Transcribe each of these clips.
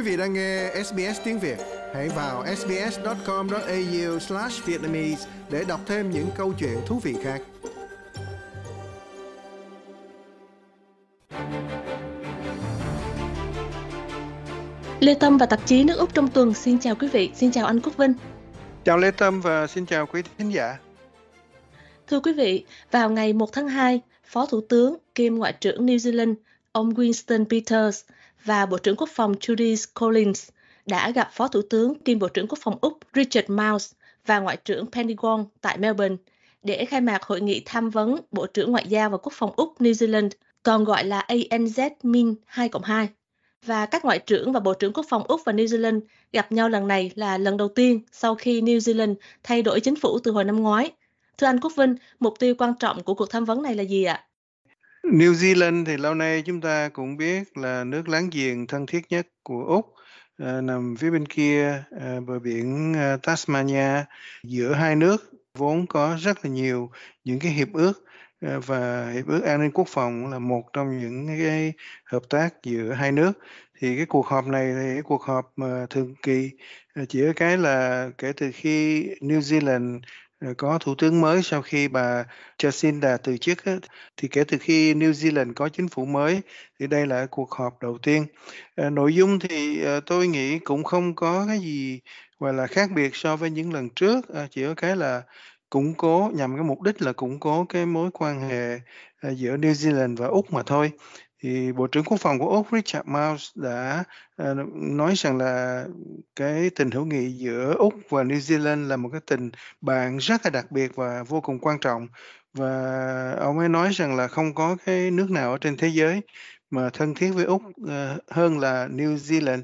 Quý vị đang nghe SBS tiếng Việt, hãy vào sbs.com.au/vietnamese để đọc thêm những câu chuyện thú vị khác. Lê Tâm và tạp chí nước Úc trong tuần xin chào quý vị, xin chào anh Quốc Vinh. Chào Lê Tâm và xin chào quý thính giả. Thưa quý vị, vào ngày 1 tháng 2, Phó Thủ tướng kiêm Ngoại trưởng New Zealand ông Winston Peters và Bộ trưởng Quốc phòng Judy Collins đã gặp Phó Thủ tướng kiêm Bộ trưởng Quốc phòng Úc Richard Marles và Ngoại trưởng Penny Wong tại Melbourne để khai mạc hội nghị tham vấn Bộ trưởng Ngoại giao và Quốc phòng Úc New Zealand, còn gọi là ANZ Min 2 2. Và các Ngoại trưởng và Bộ trưởng Quốc phòng Úc và New Zealand gặp nhau lần này là lần đầu tiên sau khi New Zealand thay đổi chính phủ từ hồi năm ngoái. Thưa anh Quốc Vinh, mục tiêu quan trọng của cuộc tham vấn này là gì ạ? New Zealand thì lâu nay chúng ta cũng biết là nước láng giềng thân thiết nhất của Úc, à, nằm phía bên kia à, bờ biển à, Tasmania. Giữa hai nước vốn có rất là nhiều những cái hiệp ước à, và hiệp ước an ninh quốc phòng là một trong những cái hợp tác giữa hai nước. Thì cái cuộc họp này thì cái cuộc họp mà thường kỳ à, chỉ cái là kể từ khi New Zealand có thủ tướng mới sau khi bà Jacinda từ chức thì kể từ khi New Zealand có chính phủ mới thì đây là cuộc họp đầu tiên. Ờ, nội dung thì ờ, tôi nghĩ cũng không có cái gì gọi là khác biệt so với những lần trước, ờ, chỉ có cái là củng cố nhằm cái mục đích là củng cố cái mối quan hệ giữa New Zealand và Úc mà thôi thì Bộ trưởng Quốc phòng của Úc Richard Miles đã uh, nói rằng là cái tình hữu nghị giữa Úc và New Zealand là một cái tình bạn rất là đặc biệt và vô cùng quan trọng. Và ông ấy nói rằng là không có cái nước nào ở trên thế giới mà thân thiết với Úc uh, hơn là New Zealand.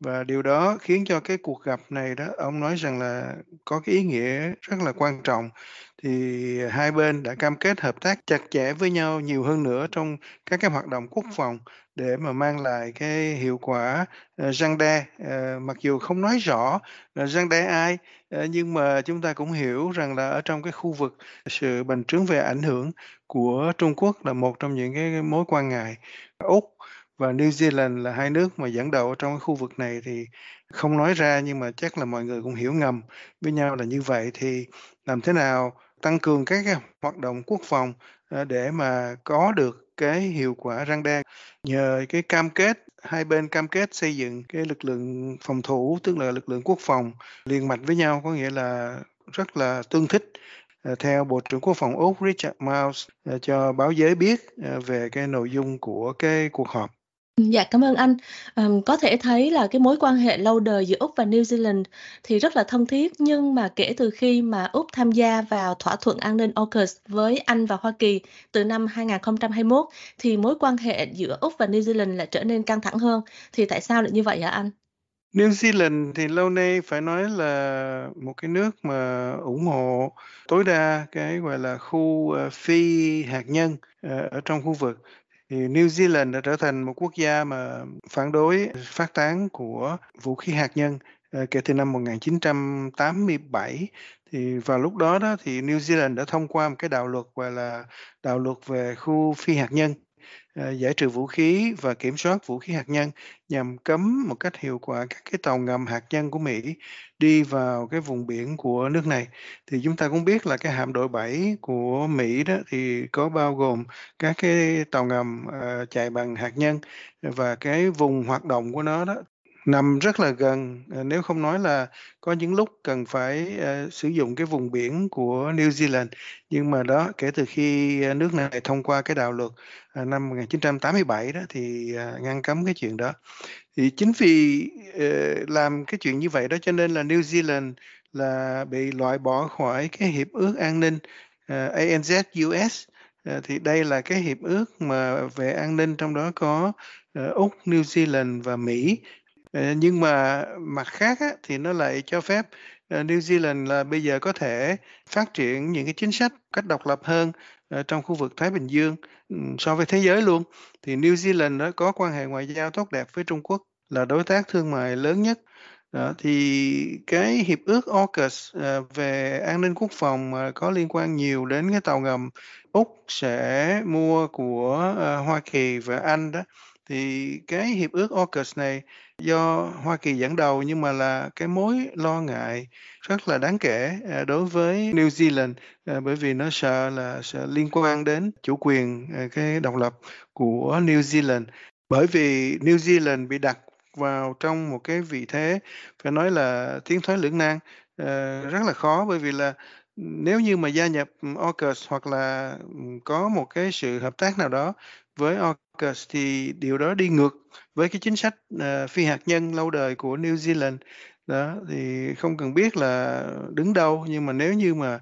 Và điều đó khiến cho cái cuộc gặp này đó ông nói rằng là có cái ý nghĩa rất là quan trọng thì hai bên đã cam kết hợp tác chặt chẽ với nhau nhiều hơn nữa trong các cái hoạt động quốc phòng để mà mang lại cái hiệu quả ờ, uh, răng đe. Uh, mặc dù không nói rõ ờ, là răng đe ai uh, nhưng mà chúng ta cũng hiểu rằng là ở trong cái khu vực sự bành trướng về ảnh hưởng của Trung Quốc là một trong những cái mối quan ngại. Úc và New Zealand là hai nước mà dẫn đầu ở trong cái khu vực này thì không nói ra nhưng mà chắc là mọi người cũng hiểu ngầm với nhau là như vậy. Thì làm thế nào tăng cường các cái hoạt động quốc phòng ờ, để mà có được cái hiệu quả răng đe nhờ cái cam kết, hai bên cam kết xây dựng cái lực lượng phòng thủ, tức là lực lượng quốc phòng liền mạch với nhau, có nghĩa là rất là tương thích ờ, theo Bộ trưởng Quốc phòng Úc Richard Miles ờ, cho báo giới biết về cái nội dung của cái cuộc họp. Dạ, cảm ơn anh. Ờm, có thể thấy là cái mối quan hệ lâu đời giữa Úc và New Zealand thì rất là thân thiết, nhưng mà kể từ khi mà Úc tham gia vào thỏa thuận an ninh AUKUS với Anh và Hoa Kỳ từ năm 2021 thì mối quan hệ giữa Úc và New Zealand lại trở nên căng thẳng hơn. Thì tại sao lại như vậy hả anh? New Zealand thì lâu nay phải nói là một cái nước mà ủng hộ tối đa cái gọi là khu ờ, phi hạt nhân ờ, ở trong khu vực thì New Zealand đã trở thành một quốc gia mà phản đối phát tán của vũ khí hạt nhân ờ, kể từ năm 1987 thì vào lúc đó đó thì New Zealand đã thông qua một cái đạo luật, gọi là đạo luật về khu phi hạt nhân. À, giải trừ vũ khí và kiểm soát vũ khí hạt nhân nhằm cấm một cách hiệu quả các cái tàu ngầm hạt nhân của Mỹ đi vào cái vùng biển của nước này. Thì chúng ta cũng biết là cái hạm đội 7 của Mỹ đó thì có bao gồm các cái tàu ngầm uh, chạy bằng hạt nhân và cái vùng hoạt động của nó đó nằm rất là gần, à, nếu không nói là có những lúc cần phải, uh, sử dụng cái vùng biển của New Zealand. Nhưng mà đó, kể từ khi, à, nước này thông qua cái đạo luật, uh, năm 1987 đó thì, uh, ngăn cấm cái chuyện đó. Thì chính vì, uh, làm cái chuyện như vậy đó cho nên là New Zealand là bị loại bỏ khỏi cái hiệp ước an ninh, uh, ANZ-US. Thì đây là cái hiệp ước mà về an ninh trong đó có, ờ, Úc, New Zealand và Mỹ. Ờ, nhưng mà mặt khác á, thì nó lại cho phép ờ, New Zealand là bây giờ có thể phát triển những cái chính sách cách độc lập hơn ờ, trong khu vực Thái Bình Dương ừ, so với thế giới luôn. Thì New Zealand nó có quan hệ ngoại giao tốt đẹp với Trung Quốc là đối tác thương mại lớn nhất. Đó, thì cái hiệp ước AUKUS về an ninh quốc phòng mà có liên quan nhiều đến cái tàu ngầm Úc sẽ mua của Hoa Kỳ và Anh đó thì cái hiệp ước AUKUS này do Hoa Kỳ dẫn đầu nhưng mà là cái mối lo ngại rất là đáng kể à, đối với New Zealand à, bởi vì nó sợ là sợ liên quan đến chủ quyền à, cái độc lập của New Zealand. Bởi vì New Zealand bị đặt vào trong một cái vị thế, phải nói là tiến thoái lưỡng nan rất là khó bởi vì là nếu như mà gia nhập ừ, AUKUS hoặc là ừ, có một cái sự hợp tác nào đó với AUKUS thì điều đó đi ngược với cái chính sách uh, phi hạt nhân lâu đời của New Zealand. Đó thì không cần biết là đứng đâu nhưng mà nếu như mà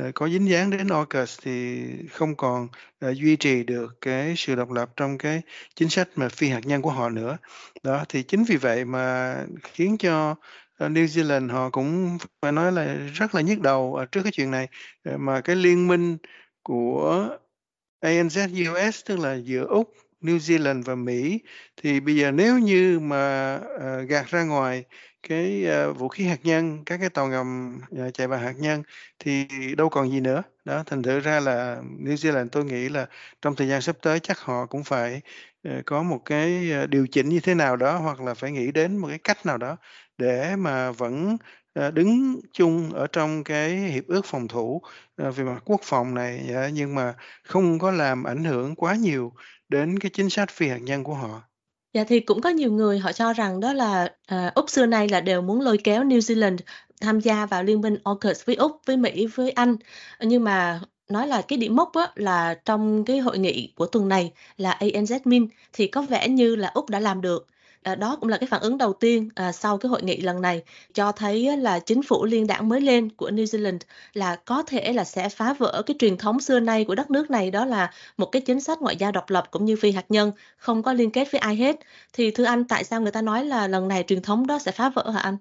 uh, có dính dáng đến AUKUS thì không còn uh, duy trì được cái sự độc lập trong cái chính sách mà phi hạt nhân của họ nữa. Đó thì chính vì vậy mà khiến cho Ờ, New Zealand họ cũng phải nói là rất là nhức đầu trước cái chuyện này ờ, mà cái liên minh của ANZ US tức là giữa Úc, New Zealand và Mỹ thì bây giờ nếu như mà uh, gạt ra ngoài cái uh, vũ khí hạt nhân, các cái tàu ngầm uh, chạy bằng hạt nhân thì đâu còn gì nữa. Đó, thành thử ra là New Zealand tôi nghĩ là trong thời gian sắp tới chắc họ cũng phải uh, có một cái uh, điều chỉnh như thế nào đó hoặc là phải nghĩ đến một cái cách nào đó để mà vẫn ờ, đứng chung ở trong cái hiệp ước phòng thủ, ờ, về mặt quốc phòng này, dạ, nhưng mà không có làm ảnh hưởng quá nhiều đến cái chính sách phi hạt nhân của họ. Dạ thì cũng có nhiều người họ cho rằng đó là à, Úc xưa nay là đều muốn lôi kéo New Zealand tham gia vào liên minh AUKUS với Úc, với Mỹ, với Anh. Nhưng mà nói là cái điểm mốc á, là trong cái hội nghị của tuần này là ANZ Min thì có vẻ như là Úc đã làm được À, đó cũng là cái phản ứng đầu tiên à, sau cái hội nghị lần này cho thấy là chính phủ liên đảng mới lên của New Zealand là có thể là sẽ phá vỡ cái truyền thống xưa nay của đất nước này đó là một cái chính sách ngoại giao độc lập cũng như phi hạt nhân không có liên kết với ai hết thì thưa anh tại sao người ta nói là lần này truyền thống đó sẽ phá vỡ hả anh?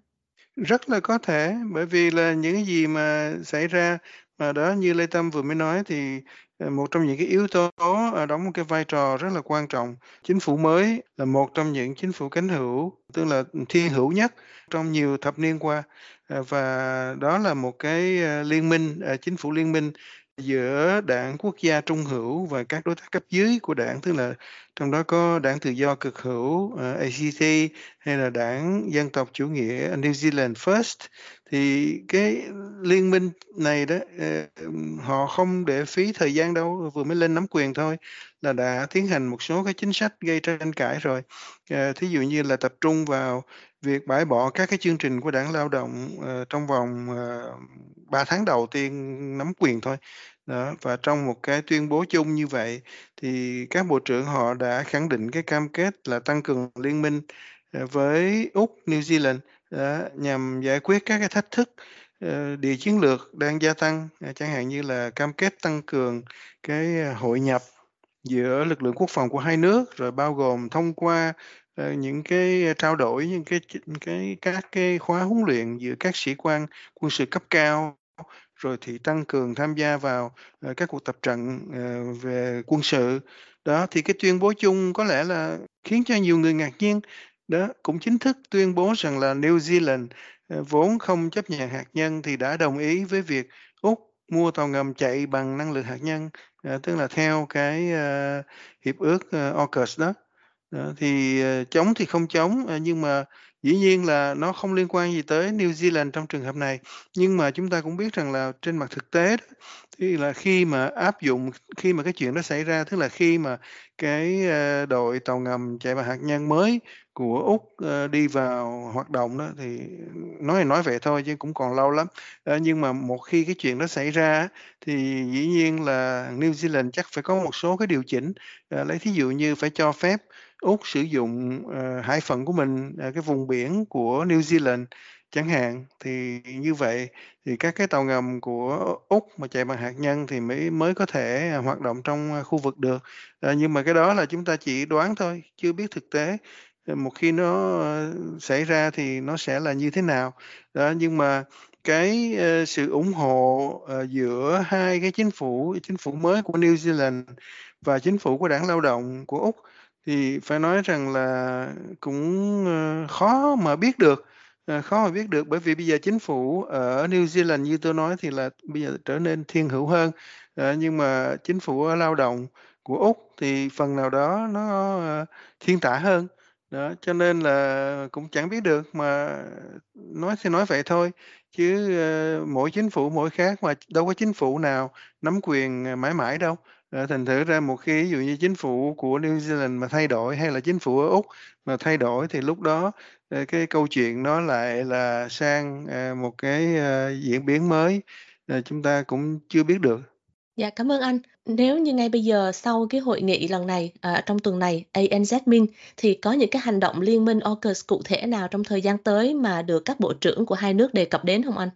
Rất là có thể bởi vì là những cái gì mà xảy ra mà đó như Lê Tâm vừa mới nói thì Ờ, một trong những cái yếu tố ờ, đóng một cái vai trò rất là quan trọng. Chính phủ mới là một trong những chính phủ cánh hữu, tức là thiên hữu nhất trong nhiều thập niên qua ờ, và đó là một cái liên minh chính phủ liên minh giữa đảng quốc gia trung hữu và các đối tác cấp dưới của đảng tức là trong đó có đảng tự do cực hữu ờ, uh, ACT hay là đảng dân tộc chủ nghĩa New Zealand First thì cái liên minh này đó uh, họ không để phí thời gian đâu vừa mới lên nắm quyền thôi là đã tiến hành một số cái chính sách gây tranh cãi rồi. Uh, thí dụ như là tập trung vào việc bãi bỏ các cái chương trình của đảng lao động uh, trong vòng ờ, uh, 3 tháng đầu tiên nắm quyền thôi. Đó và trong một cái tuyên bố chung như vậy thì các bộ trưởng họ đã khẳng định cái cam kết là tăng cường liên minh ờ, với úc new zealand đó, nhằm giải quyết các cái thách thức địa chiến lược đang gia tăng. Chẳng hạn như là cam kết tăng cường cái hội nhập giữa lực lượng quốc phòng của hai nước rồi bao gồm thông qua Ờ, những cái ờ, trao đổi, những cái cái các cái khóa huấn luyện giữa các sĩ quan quân sự cấp cao, rồi thì tăng cường tham gia vào, ờ, các cuộc tập trận, về quân sự. Đó, thì cái tuyên bố chung có lẽ là khiến cho nhiều người ngạc nhiên. Đó, cũng chính thức tuyên bố rằng là New Zealand, vốn không chấp nhận hạt nhân thì đã đồng ý với việc Úc mua tàu ngầm chạy bằng năng lượng hạt nhân, tức là theo cái, hiệp ước, AUKUS đó. Đó, thì, ờ, chống thì không chống, ờ, nhưng mà dĩ nhiên là nó không liên quan gì tới New Zealand trong trường hợp này. Nhưng mà chúng ta cũng biết rằng là trên mặt thực tế đó, thì là khi mà áp dụng khi mà cái chuyện đó xảy ra, tức là khi mà cái, ờ, đội tàu ngầm chạy bằng hạt nhân mới của Úc, đi vào hoạt động đó thì nói thì nói vậy thôi chứ cũng còn lâu lắm. Nhưng mà một khi cái chuyện đó xảy ra thì dĩ nhiên là New Zealand chắc phải có một số cái điều chỉnh. Lấy thí dụ như phải cho phép Úc sử dụng, uh, hải phận của mình, ờ, cái vùng biển của New Zealand chẳng hạn, thì như vậy thì các cái tàu ngầm của Úc mà chạy bằng hạt nhân thì mới mới có thể, ờ, hoạt động trong, ờ, khu vực được. à, nhưng mà cái đó là chúng ta chỉ đoán thôi, chưa biết thực tế, một khi nó, xảy ra thì nó sẽ là như thế nào. Đó, nhưng mà cái, sự ủng hộ, giữa hai cái chính phủ, chính phủ mới của New Zealand và chính phủ của Đảng Lao động của Úc thì phải nói rằng là cũng, ờ, khó mà biết được, ờ, khó mà biết được bởi vì bây giờ chính phủ ở New Zealand như tôi nói thì là bây giờ trở nên thiên hữu hơn, ờ, nhưng mà chính phủ lao động của Úc thì phần nào đó nó, thiên tả hơn. Đó, cho nên là cũng chẳng biết được, mà nói thì nói vậy thôi, chứ, mỗi chính phủ mỗi khác mà, đâu có chính phủ nào nắm quyền, mãi mãi đâu. Ờ, thành thử ra một khi ví dụ như chính phủ của New Zealand mà thay đổi hay là chính phủ ở Úc mà thay đổi thì lúc đó, ờ, cái câu chuyện nó lại là sang, ờ, một cái, diễn biến mới, chúng ta cũng chưa biết được. Dạ, cảm ơn anh. Nếu như ngay bây giờ sau cái hội nghị lần này, à, trong tuần này, ANZ thì có những cái hành động liên minh AUKUS cụ thể nào trong thời gian tới mà được các bộ trưởng của hai nước đề cập đến không anh?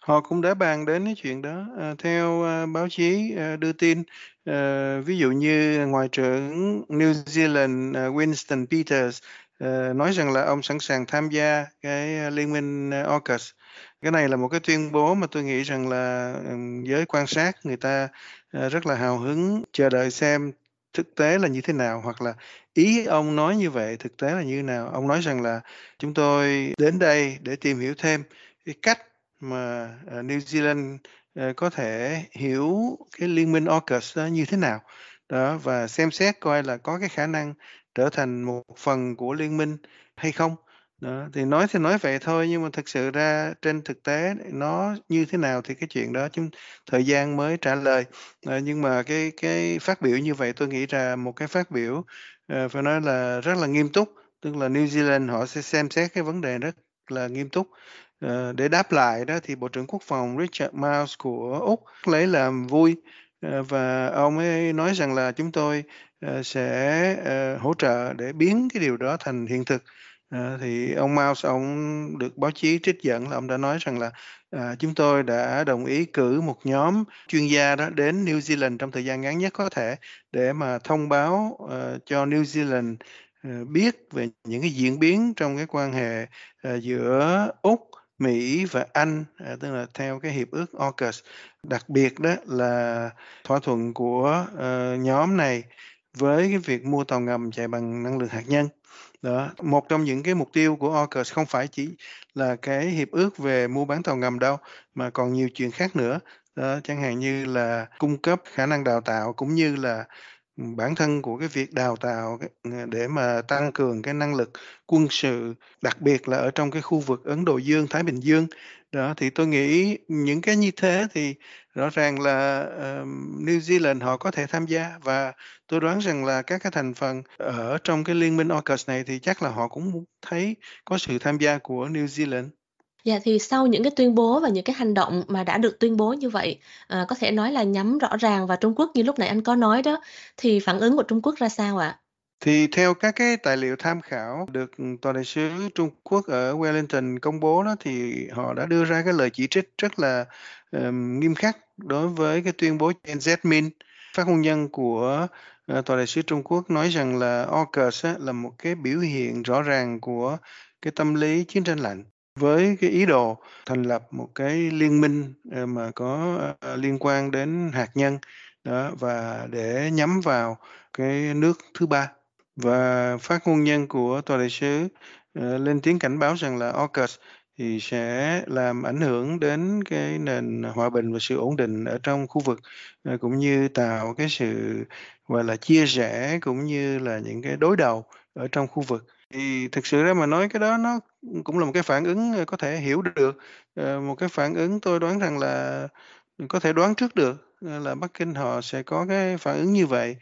Họ cũng đã bàn đến cái chuyện đó, ờ, theo, a, báo chí, a, đưa tin, ờ, ví dụ như Ngoại trưởng New Zealand, à, Winston Peters, ờ, nói rằng là ông sẵn sàng tham gia cái liên minh, a, AUKUS. Cái này là một cái tuyên bố mà tôi nghĩ rằng là, ừm, giới quan sát người ta, a, rất là hào hứng chờ đợi xem thực tế là như thế nào, hoặc là ý ông nói như vậy thực tế là như thế nào. Ông nói rằng là "Chúng tôi đến đây để tìm hiểu thêm cái cách mà, ờ, New Zealand, ờ, có thể hiểu cái liên minh AUKUS như thế nào." Đó, và xem xét coi là có cái khả năng trở thành một phần của liên minh hay không. Đó, thì nói thì nói vậy thôi, nhưng mà thực sự ra trên thực tế nó như thế nào thì cái chuyện đó chúng thời gian mới trả lời. à, nhưng mà cái cái phát biểu như vậy tôi nghĩ là một cái phát biểu, à, phải nói là rất là nghiêm túc, tức là New Zealand họ sẽ xem xét cái vấn đề rất là nghiêm túc. Ờ, để đáp lại đó thì Bộ trưởng Quốc phòng Richard Miles của Úc lấy làm vui, ờ, và ông ấy nói rằng là "Chúng tôi, ờ, sẽ, hỗ trợ để biến cái điều đó thành hiện thực." Thì ông Miles ông được báo chí trích dẫn là ông đã nói rằng là, à, "Chúng tôi đã đồng ý cử một nhóm chuyên gia đó đến New Zealand trong thời gian ngắn nhất có thể để mà thông báo, cho New Zealand, biết về những cái diễn biến trong cái quan hệ, giữa Úc, Mỹ và Anh, à, tức là theo cái hiệp ước AUKUS. Đặc biệt đó là thỏa thuận của, uh, nhóm này với cái việc mua tàu ngầm chạy bằng năng lượng hạt nhân." Đó, một trong những cái mục tiêu của AUKUS không phải chỉ là cái hiệp ước về mua bán tàu ngầm đâu, mà còn nhiều chuyện khác nữa. Đó, chẳng hạn như là cung cấp khả năng đào tạo cũng như là, bản thân của cái việc đào tạo để mà tăng cường cái năng lực quân sự, đặc biệt là ở trong cái khu vực Ấn Độ Dương, Thái Bình Dương. Đó, thì tôi nghĩ những cái như thế thì rõ ràng là, uh, New Zealand họ có thể tham gia và tôi đoán rằng là các cái thành phần ở trong cái liên minh AUKUS này thì chắc là họ cũng thấy có sự tham gia của New Zealand. Dạ, thì sau những cái tuyên bố và những cái hành động mà đã được tuyên bố như vậy, à, có thể nói là nhắm rõ ràng vào Trung Quốc như lúc nãy anh có nói đó, thì phản ứng của Trung Quốc ra sao ạ? Thì theo các cái tài liệu tham khảo được, Tòa đại sứ Trung Quốc ở Wellington công bố đó, thì họ đã đưa ra cái lời chỉ trích rất là, um, nghiêm khắc đối với cái tuyên bố ANZ Zemin Phát ngôn nhân của, ờ, Tòa đại sứ Trung Quốc nói rằng là AUKUS là một cái biểu hiện rõ ràng của cái tâm lý chiến tranh lạnh, với cái ý đồ thành lập một cái liên minh, ờ, mà có, ờ, liên quan đến hạt nhân, đó, và để nhắm vào cái nước thứ ba. Và phát ngôn nhân của Tòa đại sứ, ờ, lên tiếng cảnh báo rằng là AUKUS thì sẽ làm ảnh hưởng đến cái nền hòa bình và sự ổn định ở trong khu vực, cũng như tạo cái sự, gọi là, chia rẽ cũng như là những cái đối đầu ở trong khu vực. Thì thực sự ra mà nói cái đó nó, cũng là một cái phản ứng, ờ, có thể hiểu được, ờ, một cái phản ứng tôi đoán rằng là, có thể đoán trước được, ờ, là Bắc Kinh họ sẽ có cái phản ứng như vậy.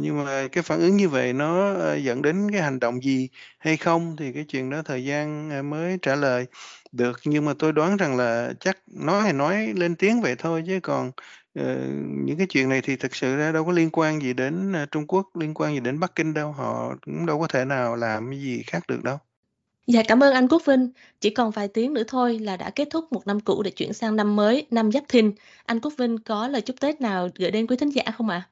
Nhưng mà cái phản ứng như vậy nó, dẫn đến cái hành động gì hay không thì cái chuyện đó thời gian, mới trả lời được. Nhưng mà tôi đoán rằng là chắc nói hay nói lên tiếng vậy thôi chứ còn, Ờ, những cái chuyện này thì thực sự ra đâu có liên quan gì đến, ờ, Trung Quốc, liên quan gì đến Bắc Kinh đâu, họ cũng đâu có thể nào làm cái gì khác được đâu. Dạ, cảm ơn anh Quốc Vinh. Chỉ còn vài tiếng nữa thôi là đã kết thúc một năm cũ để chuyển sang năm mới, năm Giáp Thìn. Anh Quốc Vinh có lời chúc Tết nào gửi đến quý thính giả không ạ?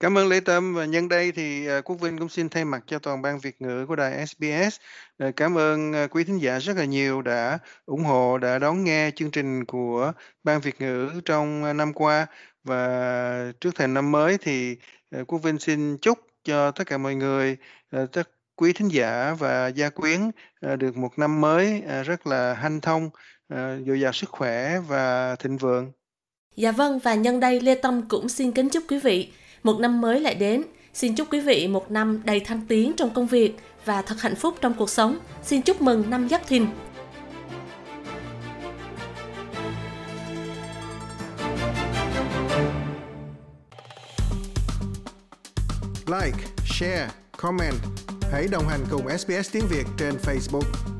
Cảm ơn Lê Tâm và nhân đây thì, ờ, Quốc Vinh cũng xin thay mặt cho toàn ban Việt ngữ của đài SBS, ờ, cảm ơn, ờ, quý thính giả rất là nhiều đã ủng hộ, đã đón nghe chương trình của ban Việt ngữ trong, năm qua. Và trước thềm năm mới thì, Quốc Vinh xin chúc cho tất cả mọi người, tất quý thính giả và gia quyến, được một năm mới, rất là hanh thông, dồi dào sức khỏe và thịnh vượng. Dạ vâng, và nhân đây Lê Tâm cũng xin kính chúc quý vị một năm mới lại đến. Xin chúc quý vị một năm đầy thăng tiến trong công việc và thật hạnh phúc trong cuộc sống. Xin chúc mừng năm Giáp Thìn. Like, share, comment. Hãy đồng hành cùng SBS tiếng Việt trên Facebook.